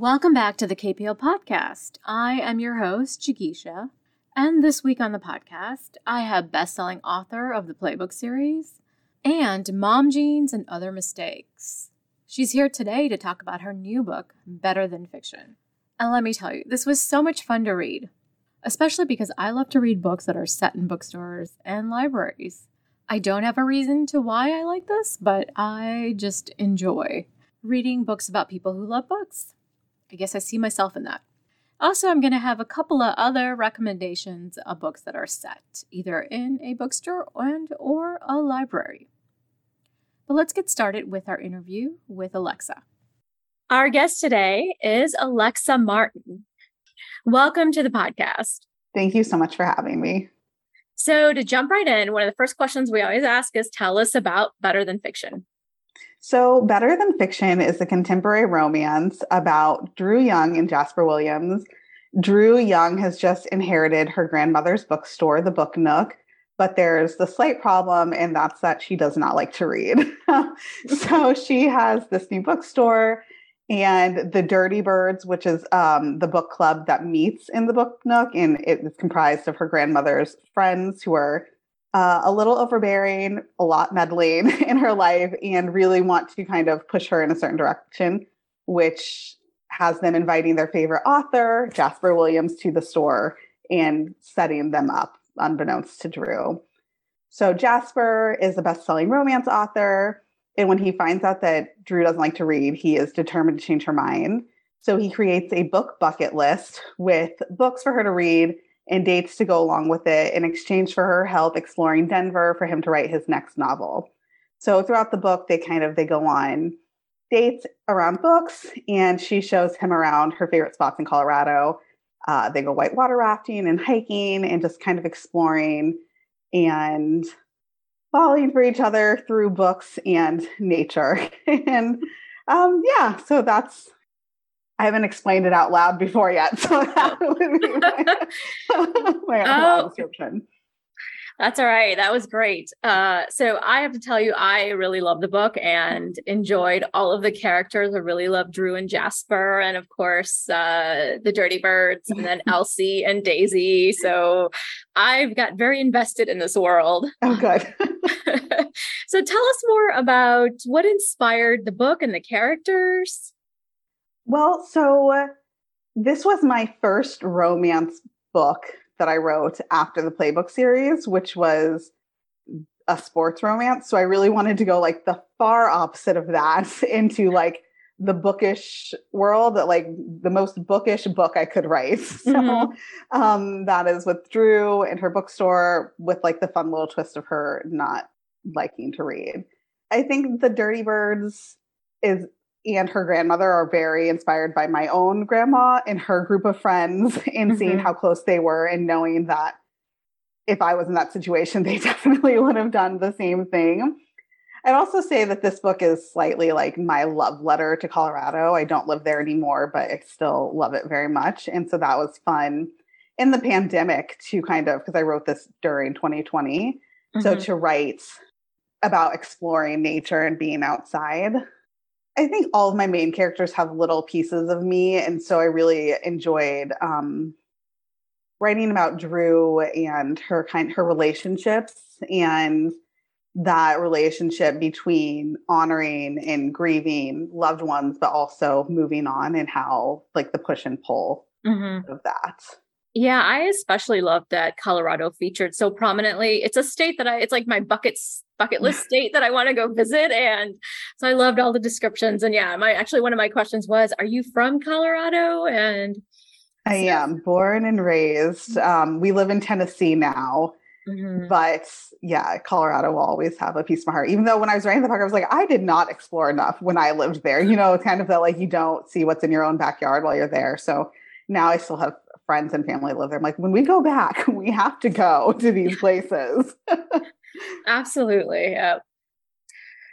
Welcome back to the KPL podcast. I am your host, Jigisha, and this week on the podcast, I have best-selling author of the Playbook series and Mom Jeans and Other Mistakes. She's here today to talk about her new book, Better Than Fiction. And let me tell you, this was so much fun to read, especially because I love to read books that are set in bookstores and libraries. I don't have a reason to why I like this, but I just enjoy reading books about people who love books. I guess I see myself in that. Also, I'm going to have a couple of other recommendations of books that are set either in a bookstore and or a library. But let's get started with our interview with Alexa. Our guest today is Alexa Martin. Welcome to the podcast. Thank you so much for having me. So, to jump right in, one of the first questions we always ask is tell us about Better Than Fiction. So, Better Than Fiction is a contemporary romance about Drew Young and Jasper Williams. Drew Young has just inherited her grandmother's bookstore, the Book Nook, but there's the slight problem, and that's that she does not like to read. so, she has this new bookstore and the Dirty Birds, which is um, the book club that meets in the Book Nook, and it is comprised of her grandmother's friends who are uh, a little overbearing, a lot meddling in her life, and really want to kind of push her in a certain direction, which has them inviting their favorite author, Jasper Williams, to the store and setting them up, unbeknownst to Drew. So, Jasper is a best selling romance author. And when he finds out that Drew doesn't like to read, he is determined to change her mind. So, he creates a book bucket list with books for her to read and dates to go along with it in exchange for her help exploring Denver for him to write his next novel. So throughout the book, they kind of they go on dates around books, and she shows him around her favorite spots in Colorado. Uh, they go whitewater rafting and hiking and just kind of exploring and falling for each other through books and nature. and um, yeah, so that's I haven't explained it out loud before yet, so that would be my, my oh, description. That's all right. That was great. Uh, so I have to tell you, I really love the book and enjoyed all of the characters. I really love Drew and Jasper, and of course uh, the Dirty Birds, and then Elsie and Daisy. So I've got very invested in this world. Oh, good. so tell us more about what inspired the book and the characters. Well, so this was my first romance book that I wrote after the playbook series, which was a sports romance. So I really wanted to go like the far opposite of that into like the bookish world, like the most bookish book I could write. So mm-hmm. um, that is with Drew and her bookstore with like the fun little twist of her not liking to read. I think the Dirty Birds is and her grandmother are very inspired by my own grandma and her group of friends and mm-hmm. seeing how close they were and knowing that if I was in that situation, they definitely would have done the same thing. I'd also say that this book is slightly like my love letter to Colorado. I don't live there anymore, but I still love it very much. And so that was fun in the pandemic to kind of, because I wrote this during 2020. Mm-hmm. So to write about exploring nature and being outside I think all of my main characters have little pieces of me, and so I really enjoyed um, writing about Drew and her kind her relationships and that relationship between honoring and grieving loved ones, but also moving on and how like the push and pull mm-hmm. of that. Yeah, I especially love that Colorado featured so prominently. It's a state that I it's like my bucket bucket list state that I want to go visit and so I loved all the descriptions and yeah, my actually one of my questions was, are you from Colorado? And I am born and raised. Um, we live in Tennessee now. Mm-hmm. But yeah, Colorado will always have a piece of my heart. Even though when I was writing the book, I was like, I did not explore enough when I lived there. You know, it's kind of that like you don't see what's in your own backyard while you're there. So now I still have friends and family live there. I'm like, when we go back, we have to go to these places. Absolutely. Yeah.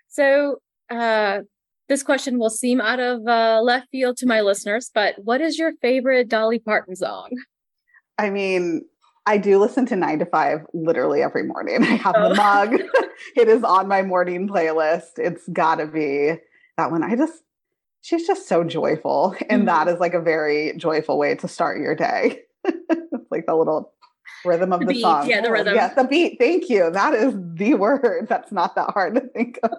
So, uh, this question will seem out of uh, left field to my listeners, but what is your favorite Dolly Parton song? I mean, I do listen to nine to five literally every morning. I have oh. the mug. it is on my morning playlist. It's gotta be that one. I just she's just so joyful. And mm-hmm. that is like a very joyful way to start your day. it's like the little rhythm of the, the beat, song. Yeah, the rhythm. Yes, the beat. Thank you. That is the word. That's not that hard to think of.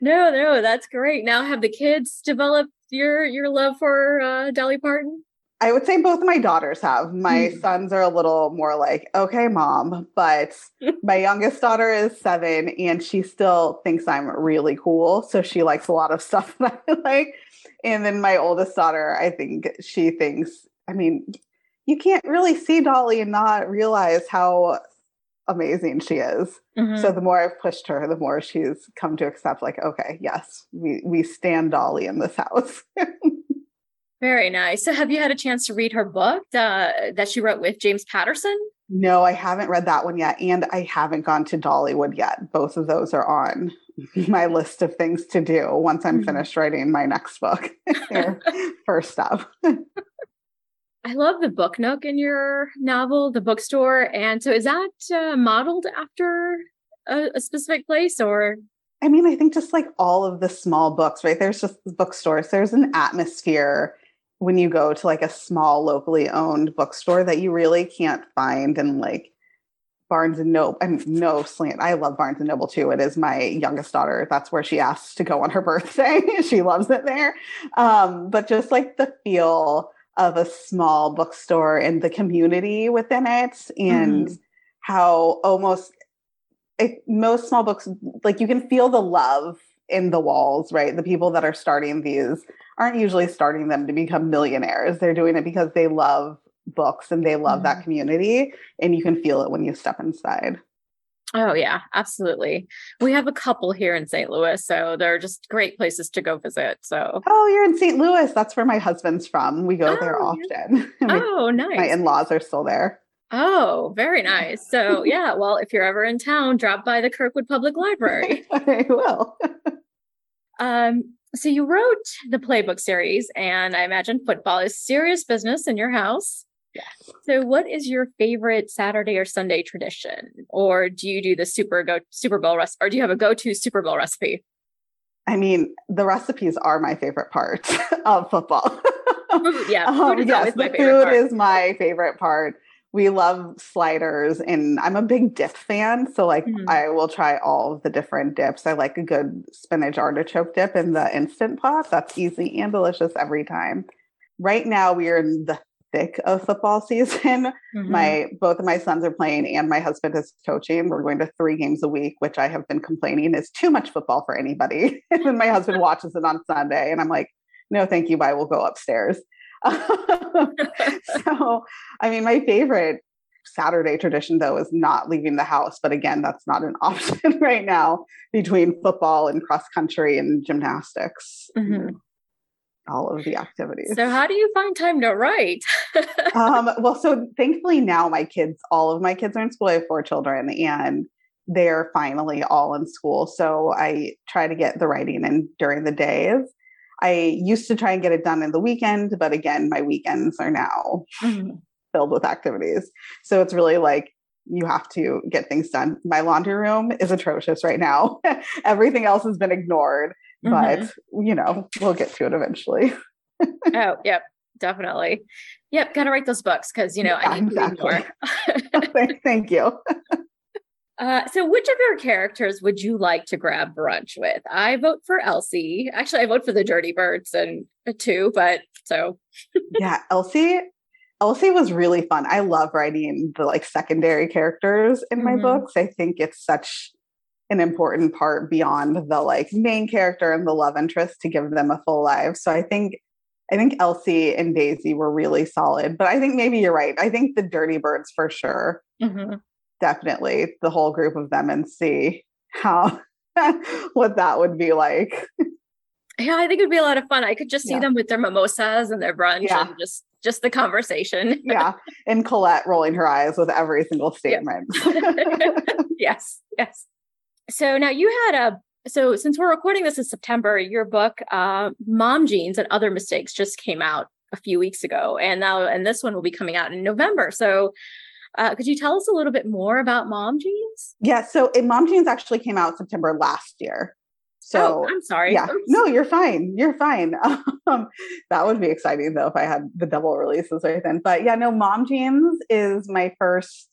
no, no, that's great. Now have the kids developed your your love for uh, Dolly Parton? I would say both my daughters have. My mm. sons are a little more like, okay, mom. But my youngest daughter is seven and she still thinks I'm really cool. So she likes a lot of stuff that I like. And then my oldest daughter, I think she thinks, I mean, you can't really see Dolly and not realize how amazing she is. Mm-hmm. So the more I've pushed her, the more she's come to accept, like, okay, yes, we, we stand Dolly in this house. Very nice. So, have you had a chance to read her book uh, that she wrote with James Patterson? No, I haven't read that one yet. And I haven't gone to Dollywood yet. Both of those are on my list of things to do once I'm mm-hmm. finished writing my next book. First up. I love the book nook in your novel, the bookstore. And so, is that uh, modeled after a, a specific place or? I mean, I think just like all of the small books, right? There's just bookstores, there's an atmosphere when you go to like a small locally owned bookstore that you really can't find in like Barnes and Noble. And no slant. I love Barnes and Noble too. It is my youngest daughter. That's where she asks to go on her birthday. she loves it there. Um, but just like the feel of a small bookstore and the community within it and mm. how almost it, most small books like you can feel the love in the walls, right? The people that are starting these aren't usually starting them to become millionaires. They're doing it because they love books and they love mm-hmm. that community. And you can feel it when you step inside. Oh, yeah, absolutely. We have a couple here in St. Louis. So they're just great places to go visit. So, oh, you're in St. Louis. That's where my husband's from. We go oh, there often. oh, nice. My in laws are still there. Oh, very nice. So, yeah, well, if you're ever in town, drop by the Kirkwood Public Library. I will. Um, so you wrote the playbook series, and I imagine football is serious business in your house. Yes. So, what is your favorite Saturday or Sunday tradition, or do you do the Super Go Super Bowl recipe, or do you have a go-to Super Bowl recipe? I mean, the recipes are my favorite part of football. yeah, um, yes, the food part. is my favorite part we love sliders and I'm a big dip fan. So like mm-hmm. I will try all of the different dips. I like a good spinach artichoke dip in the instant pot. That's easy and delicious every time. Right now we are in the thick of football season. Mm-hmm. My both of my sons are playing and my husband is coaching. We're going to three games a week, which I have been complaining is too much football for anybody. and my husband watches it on Sunday and I'm like, no, thank you. I will go upstairs. so, I mean, my favorite Saturday tradition, though, is not leaving the house. But again, that's not an option right now between football and cross country and gymnastics. Mm-hmm. All of the activities. So, how do you find time to write? um, well, so thankfully now my kids, all of my kids are in school. I have four children, and they're finally all in school. So I try to get the writing in during the days. I used to try and get it done in the weekend, but again, my weekends are now mm-hmm. filled with activities. So it's really like you have to get things done. My laundry room is atrocious right now. Everything else has been ignored, mm-hmm. but you know, we'll get to it eventually. oh, yep, definitely. Yep, gotta write those books because you know yeah, I need exactly. to more. thank you. Uh, so, which of your characters would you like to grab brunch with? I vote for Elsie. Actually, I vote for the Dirty Birds and uh, two, but so yeah, Elsie. Elsie was really fun. I love writing the like secondary characters in my mm-hmm. books. I think it's such an important part beyond the like main character and the love interest to give them a full life. So I think I think Elsie and Daisy were really solid, but I think maybe you're right. I think the Dirty Birds for sure. Mm-hmm definitely the whole group of them and see how what that would be like. Yeah, I think it'd be a lot of fun. I could just see yeah. them with their mimosas and their brunch yeah. and just just the conversation. yeah. And Colette rolling her eyes with every single statement. yes. Yes. So now you had a so since we're recording this in September, your book, uh, Mom Jeans and Other Mistakes, just came out a few weeks ago. And now and this one will be coming out in November. So uh, could you tell us a little bit more about Mom Jeans? Yeah, so Mom Jeans actually came out September last year. So oh, I'm sorry. Yeah, Oops. no, you're fine. You're fine. Um, that would be exciting though if I had the double releases right then. But yeah, no, Mom Jeans is my first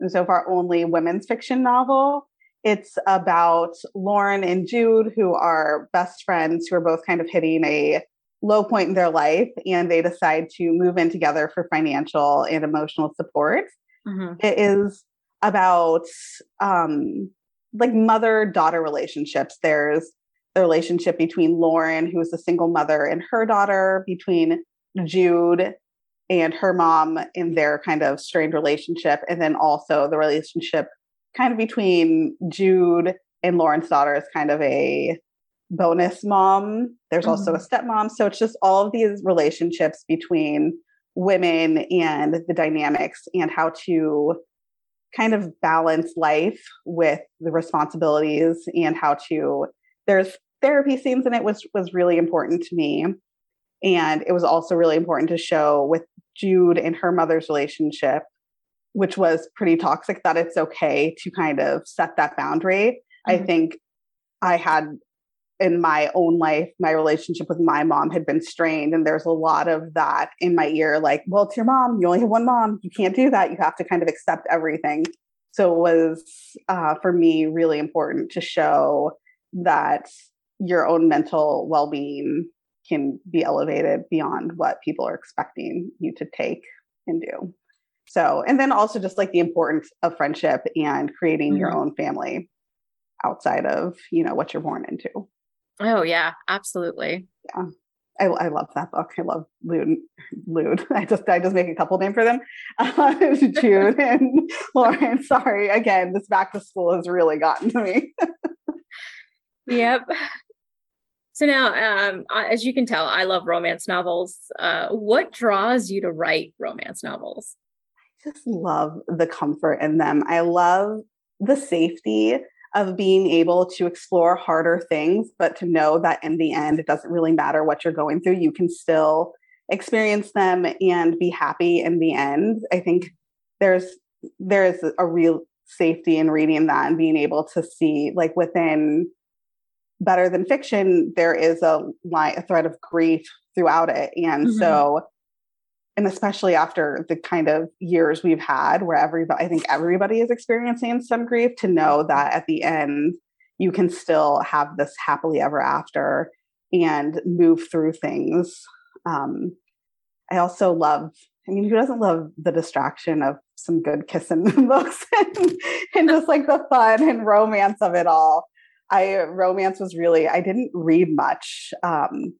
and so far only women's fiction novel. It's about Lauren and Jude, who are best friends who are both kind of hitting a low point in their life, and they decide to move in together for financial and emotional support. Mhm. It is about um, like mother daughter relationships. There's the relationship between Lauren, who is a single mother, and her daughter, between Jude and her mom in their kind of strained relationship, and then also the relationship kind of between Jude and Lauren's daughter is kind of a bonus mom. There's also a stepmom. So it's just all of these relationships between women and the dynamics and how to kind of balance life with the responsibilities and how to there's therapy scenes in it was was really important to me and it was also really important to show with Jude and her mother's relationship which was pretty toxic that it's okay to kind of set that boundary i Mhm. think i had in my own life my relationship with my mom had been strained and there's a lot of that in my ear like well it's your mom. You only have one mom. You can't do that. You have to kind of accept everything. So it was uh, for me really important to show that your own mental well-being can be elevated beyond what people are expecting you to take and do. So and then also just like the importance of friendship and creating your Mhm. own family outside of you know what you're born into Oh yeah, absolutely. Yeah. I, I love that book. I love Lude. Lude. I just I just make a couple name for them. Uh, Jude and Lauren. Sorry again. This back to school has really gotten to me. Yep. So now, um, as you can tell, I love romance novels. Uh, what draws you to write romance novels? I just love the comfort in them. I love the safety of being able to explore harder things, but to know that in the end, it doesn't really matter what you're going through. You can still experience them and be happy in the end. I think there's there is a real safety in reading that and being able to see like within better than fiction there is a line a thread of grief throughout it and Mhm. so and especially after the kind of years we've had where everybody i think everybody is experiencing some grief to know that at the end you can still have this happily ever after and move through things. Um, i also love i mean who doesn't love the distraction of some good kissing books and, and just like the fun and romance of it all? I romance was really i didn't read much um,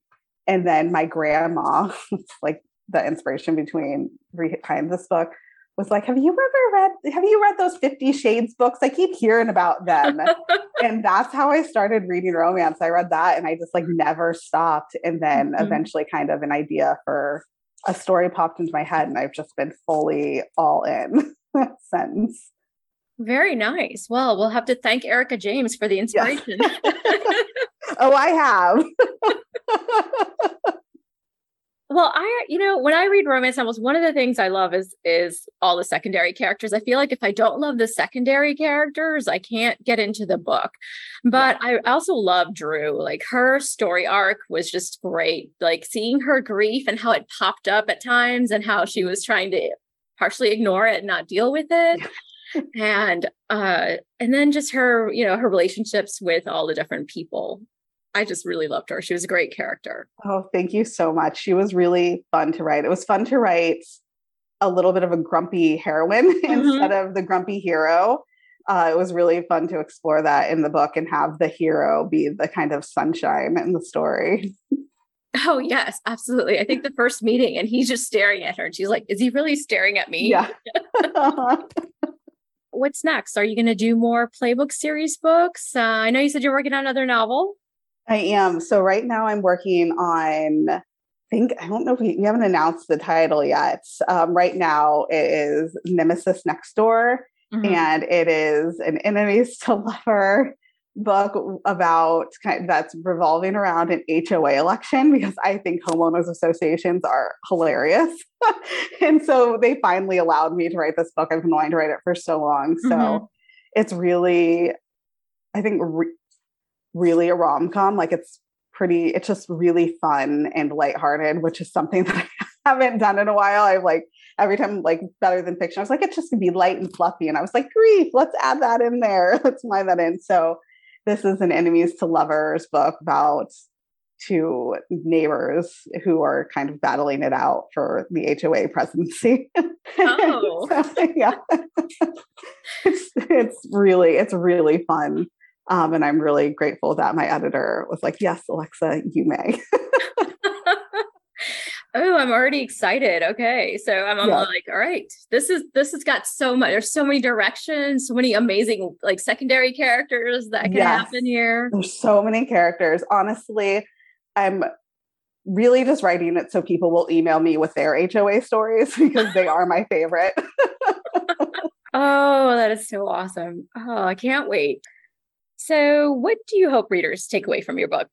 and then my grandma like the inspiration between behind this book was like, have you ever read have you read those 50 Shades books? I keep hearing about them. and that's how I started reading romance. I read that and I just like never stopped. And then Mhm. eventually kind of an idea for a story popped into my head and I've just been fully all in since. Very nice. Well, we'll have to thank Erica James for the inspiration. Oh, I have. Well, I, you know, when I read romance novels, one of the things I love is is all the secondary characters. I feel like if I don't love the secondary characters, I can't get into the book. But I also love Drew. Like her story arc was just great. Like seeing her grief and how it popped up at times and how she was trying to partially ignore it and not deal with it. and uh and then just her, you know, her relationships with all the different people. I just really loved her. She was a great character. Oh, thank you so much. She was really fun to write. It was fun to write a little bit of a grumpy heroine instead of the grumpy hero. Uh, it was really fun to explore that in the book and have the hero be the kind of sunshine in the story. Oh, yes, absolutely. I think the first meeting and he's just staring at her and she's like, Is he really staring at me? Yeah. What's next? Are you going to do more playbook series books? Uh, I know you said you're working on another novel. I am. So right now I'm working on I think I don't know if we, we haven't announced the title yet. Um, right now it is Nemesis Next Door. Mhm. and it is an enemies to lover book about kind that's revolving around an HOA election because I think homeowners associations are hilarious. and so they finally allowed me to write this book. I've been wanting to write it for so long. So Mhm. it's really, I think, re- really a rom com. Like it's pretty, it's just really fun and lighthearted, which is something that I haven't done in a while. I've like every time like better than fiction. I was like, it's just gonna be light and fluffy. And I was like, grief, let's add that in there. Let's line that in. So this is an enemies to lovers book about two neighbors who are kind of battling it out for the HOA presidency. Oh. so, yeah. it's it's really it's really fun. Um, and I'm really grateful that my editor was like, yes, Alexa, you may. oh, I'm already excited. Okay. So I'm, I'm yeah. like, all right, this is this has got so much, there's so many directions, so many amazing like secondary characters that can yes. happen here. There's so many characters. Honestly, I'm really just writing it so people will email me with their HOA stories because they are my favorite. oh, that is so awesome. Oh, I can't wait. So, what do you hope readers take away from your book?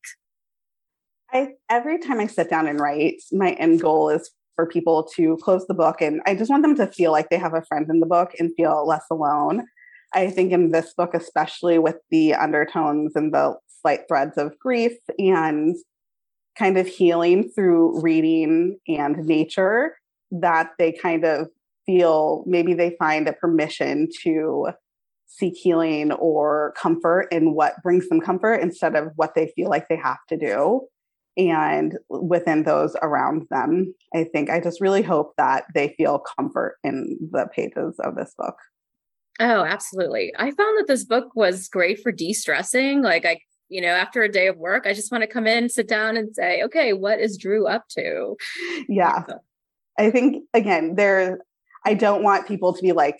I every time I sit down and write, my end goal is for people to close the book and I just want them to feel like they have a friend in the book and feel less alone. I think in this book, especially with the undertones and the slight threads of grief and kind of healing through reading and nature, that they kind of feel maybe they find a permission to seek healing or comfort in what brings them comfort instead of what they feel like they have to do. And within those around them i think i just really hope that they feel comfort in the pages of this book. Oh absolutely. I found that this book was great for de-stressing. Like i you know after a day of work i just want to come in sit down and say okay what is drew up to? Yeah. I think again there i don't want people to be like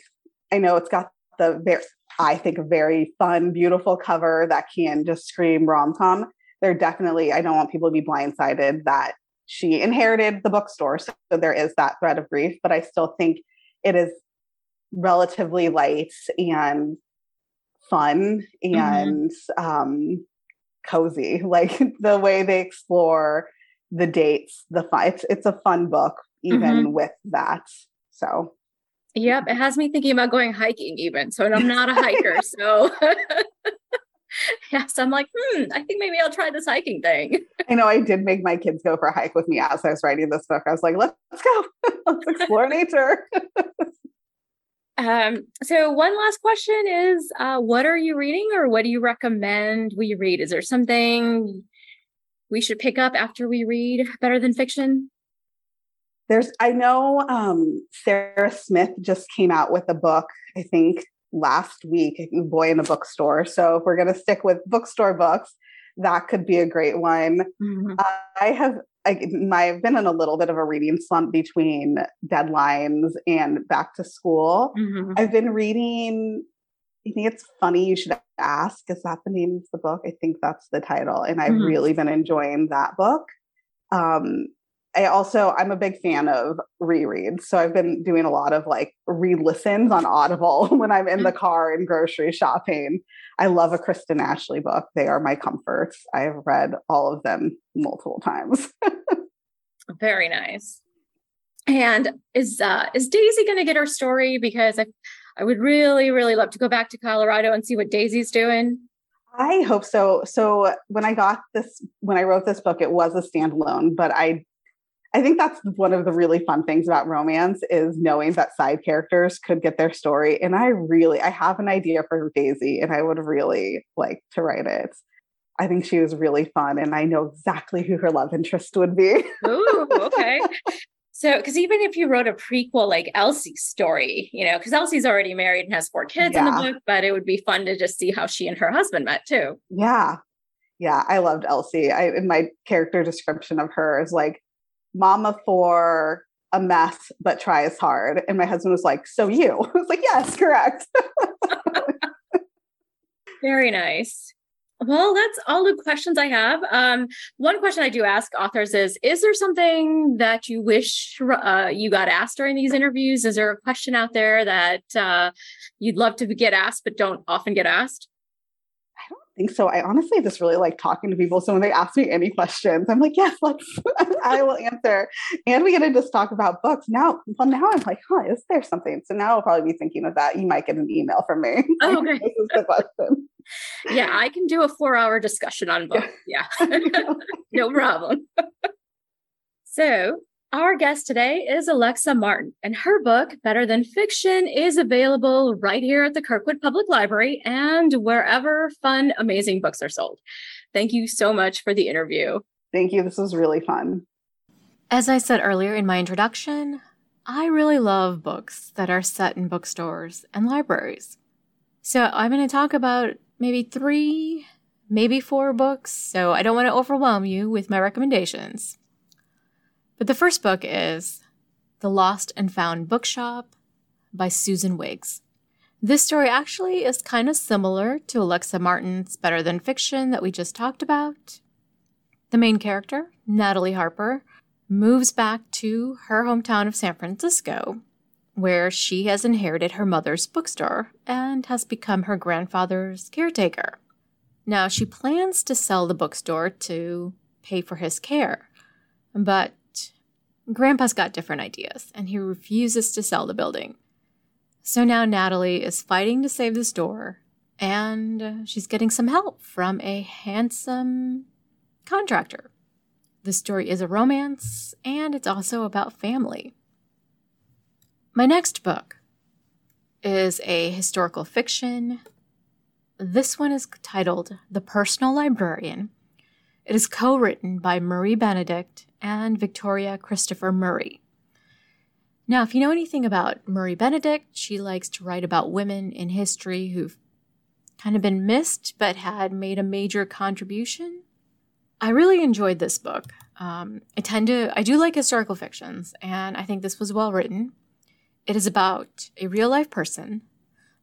i know it's got the very I think a very fun, beautiful cover that can just scream rom com. There definitely, I don't want people to be blindsided that she inherited the bookstore. So there is that thread of grief, but I still think it is relatively light and fun mm-hmm. and mm-hmm. um, cozy. Like the way they explore the dates, the fun. It's, it's a fun book, even mm-hmm. with that. So Yep, it has me thinking about going hiking even. So I'm not a hiker. so yes, I'm like, hmm, I think maybe I'll try this hiking thing. I know I did make my kids go for a hike with me as I was writing this book. I was like, let's go, let's explore nature. um, so one last question is uh, what are you reading or what do you recommend we read? Is there something we should pick up after we read Better Than Fiction? There's, I know um, Sarah Smith just came out with a book, I think last week, Boy in a Bookstore. So if we're going to stick with bookstore books, that could be a great one. Mm-hmm. I have I, I've been in a little bit of a reading slump between deadlines and back to school. Mm-hmm. I've been reading. I think it's funny you should ask. Is that the name of the book? I think that's the title, and I've mm-hmm. really been enjoying that book. Um, I also I'm a big fan of rereads. So I've been doing a lot of like re-listens on Audible when I'm in the mm. car and grocery shopping. I love a Kristen Ashley book. They are my comforts. I have read all of them multiple times. Very nice. And is uh is Daisy going to get her story because I I would really really love to go back to Colorado and see what Daisy's doing. I hope so. So when I got this, when I wrote this book, it was a standalone, but I I think that's one of the really fun things about romance is knowing that side characters could get their story. And I really, I have an idea for Daisy and I would really like to write it. I think she was really fun and I know exactly who her love interest would be. Ooh, okay. So, because even if you wrote a prequel like Elsie's story, you know, because Elsie's already married and has four kids yeah. in the book, but it would be fun to just see how she and her husband met too. Yeah. Yeah. I loved Elsie. I, in my character description of her is like, mama for a mess, but tries hard. And my husband was like, So you? I was like, Yes, correct. Very nice. Well, that's all the questions I have. Um, one question I do ask authors is Is there something that you wish uh, you got asked during these interviews? Is there a question out there that uh, you'd love to get asked but don't often get asked? Think so. I honestly just really like talking to people. So when they ask me any questions, I'm like, yes, let's, I will answer. And we get to just talk about books. Now, well, now I'm like, huh, is there something? So now I'll probably be thinking of that. You might get an email from me. Oh, okay. this is the question. Yeah, I can do a four hour discussion on books. Yeah, no problem. so our guest today is Alexa Martin, and her book, Better Than Fiction, is available right here at the Kirkwood Public Library and wherever fun, amazing books are sold. Thank you so much for the interview. Thank you. This was really fun. As I said earlier in my introduction, I really love books that are set in bookstores and libraries. So I'm going to talk about maybe three, maybe four books, so I don't want to overwhelm you with my recommendations. But the first book is The Lost and Found Bookshop by Susan Wiggs. This story actually is kind of similar to Alexa Martin's Better Than Fiction that we just talked about. The main character, Natalie Harper, moves back to her hometown of San Francisco, where she has inherited her mother's bookstore and has become her grandfather's caretaker. Now, she plans to sell the bookstore to pay for his care, but Grandpa's got different ideas, and he refuses to sell the building. So now Natalie is fighting to save the store, and she's getting some help from a handsome contractor. The story is a romance, and it's also about family. My next book is a historical fiction. This one is titled The Personal Librarian. It is co written by Marie Benedict and Victoria Christopher Murray. Now, if you know anything about Marie Benedict, she likes to write about women in history who've kind of been missed but had made a major contribution. I really enjoyed this book. Um, I tend to, I do like historical fictions, and I think this was well written. It is about a real life person,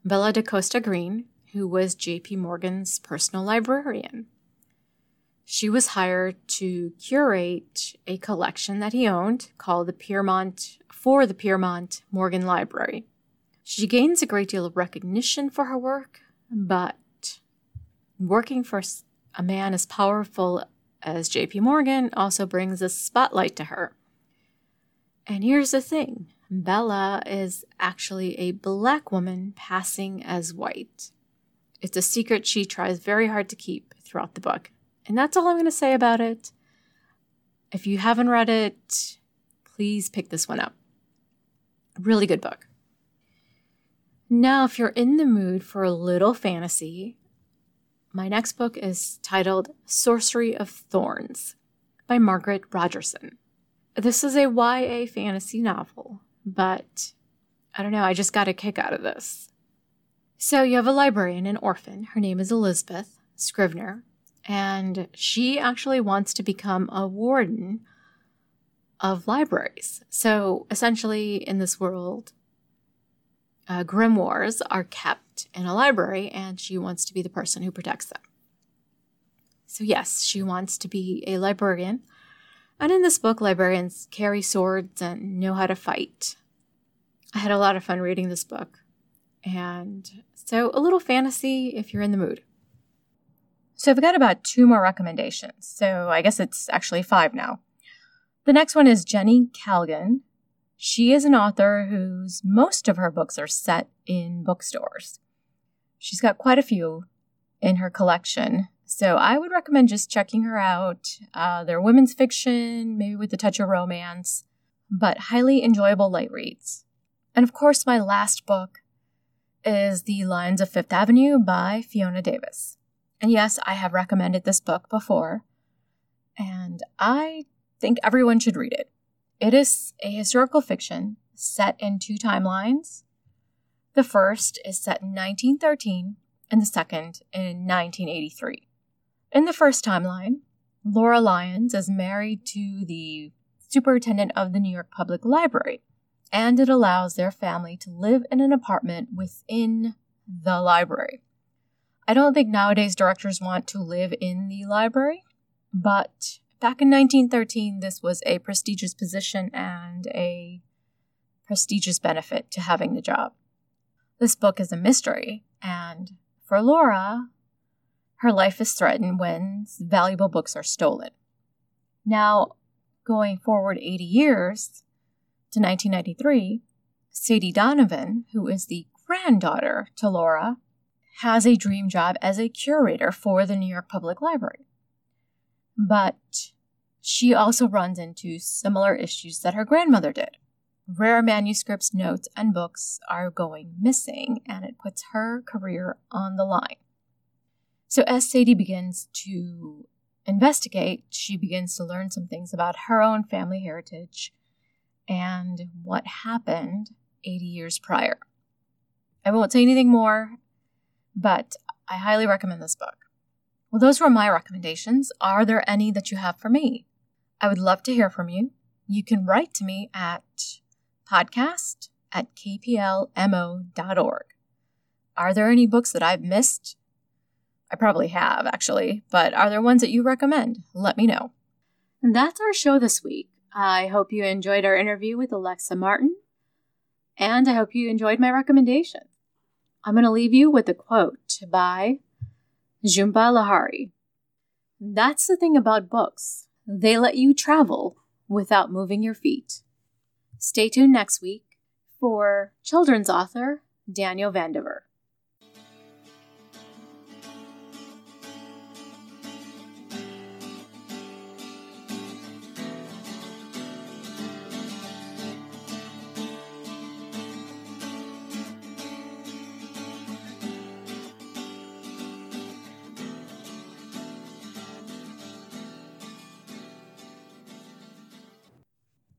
Bella da Costa Greene, who was J.P. Morgan's personal librarian. She was hired to curate a collection that he owned called the Pierpont for the Pierpont Morgan Library. She gains a great deal of recognition for her work, but working for a man as powerful as JP Morgan also brings a spotlight to her. And here's the thing Bella is actually a black woman passing as white. It's a secret she tries very hard to keep throughout the book. And that's all I'm going to say about it. If you haven't read it, please pick this one up. Really good book. Now, if you're in the mood for a little fantasy, my next book is titled Sorcery of Thorns by Margaret Rogerson. This is a YA fantasy novel, but I don't know, I just got a kick out of this. So you have a librarian, an orphan. Her name is Elizabeth Scrivener, and she actually wants to become a warden of libraries. So essentially, in this world, uh, grimoires are kept in a library, and she wants to be the person who protects them. So, yes, she wants to be a librarian. And in this book, librarians carry swords and know how to fight. I had a lot of fun reading this book. And so, a little fantasy if you're in the mood. So I've got about two more recommendations. So I guess it's actually five now. The next one is Jenny Colgan. She is an author whose most of her books are set in bookstores. She's got quite a few in her collection. So I would recommend just checking her out. Uh, they're women's fiction, maybe with a touch of romance, but highly enjoyable light reads. And of course, my last book is The Lions of Fifth Avenue by Fiona Davis. And yes, I have recommended this book before, and I think everyone should read it. It is a historical fiction set in two timelines. The first is set in 1913, and the second in 1983. In the first timeline, Laura Lyons is married to the superintendent of the New York Public Library, and it allows their family to live in an apartment within the library. I don't think nowadays directors want to live in the library, but back in 1913, this was a prestigious position and a prestigious benefit to having the job. This book is a mystery, and for Laura, her life is threatened when valuable books are stolen. Now, going forward 80 years to 1993, Sadie Donovan, who is the granddaughter to Laura, has a dream job as a curator for the New York Public Library. But she also runs into similar issues that her grandmother did. Rare manuscripts, notes, and books are going missing, and it puts her career on the line. So, as Sadie begins to investigate, she begins to learn some things about her own family heritage and what happened 80 years prior. I won't say anything more, but I highly recommend this book. Well, those were my recommendations. Are there any that you have for me? I would love to hear from you. You can write to me at podcast at kplmo.org. Are there any books that I've missed? I probably have, actually, but are there ones that you recommend? Let me know. And that's our show this week. I hope you enjoyed our interview with Alexa Martin, and I hope you enjoyed my recommendation. I'm going to leave you with a quote by Jhumpa Lahiri. That's the thing about books. They let you travel without moving your feet. Stay tuned next week for children's author Daniel Vandiver.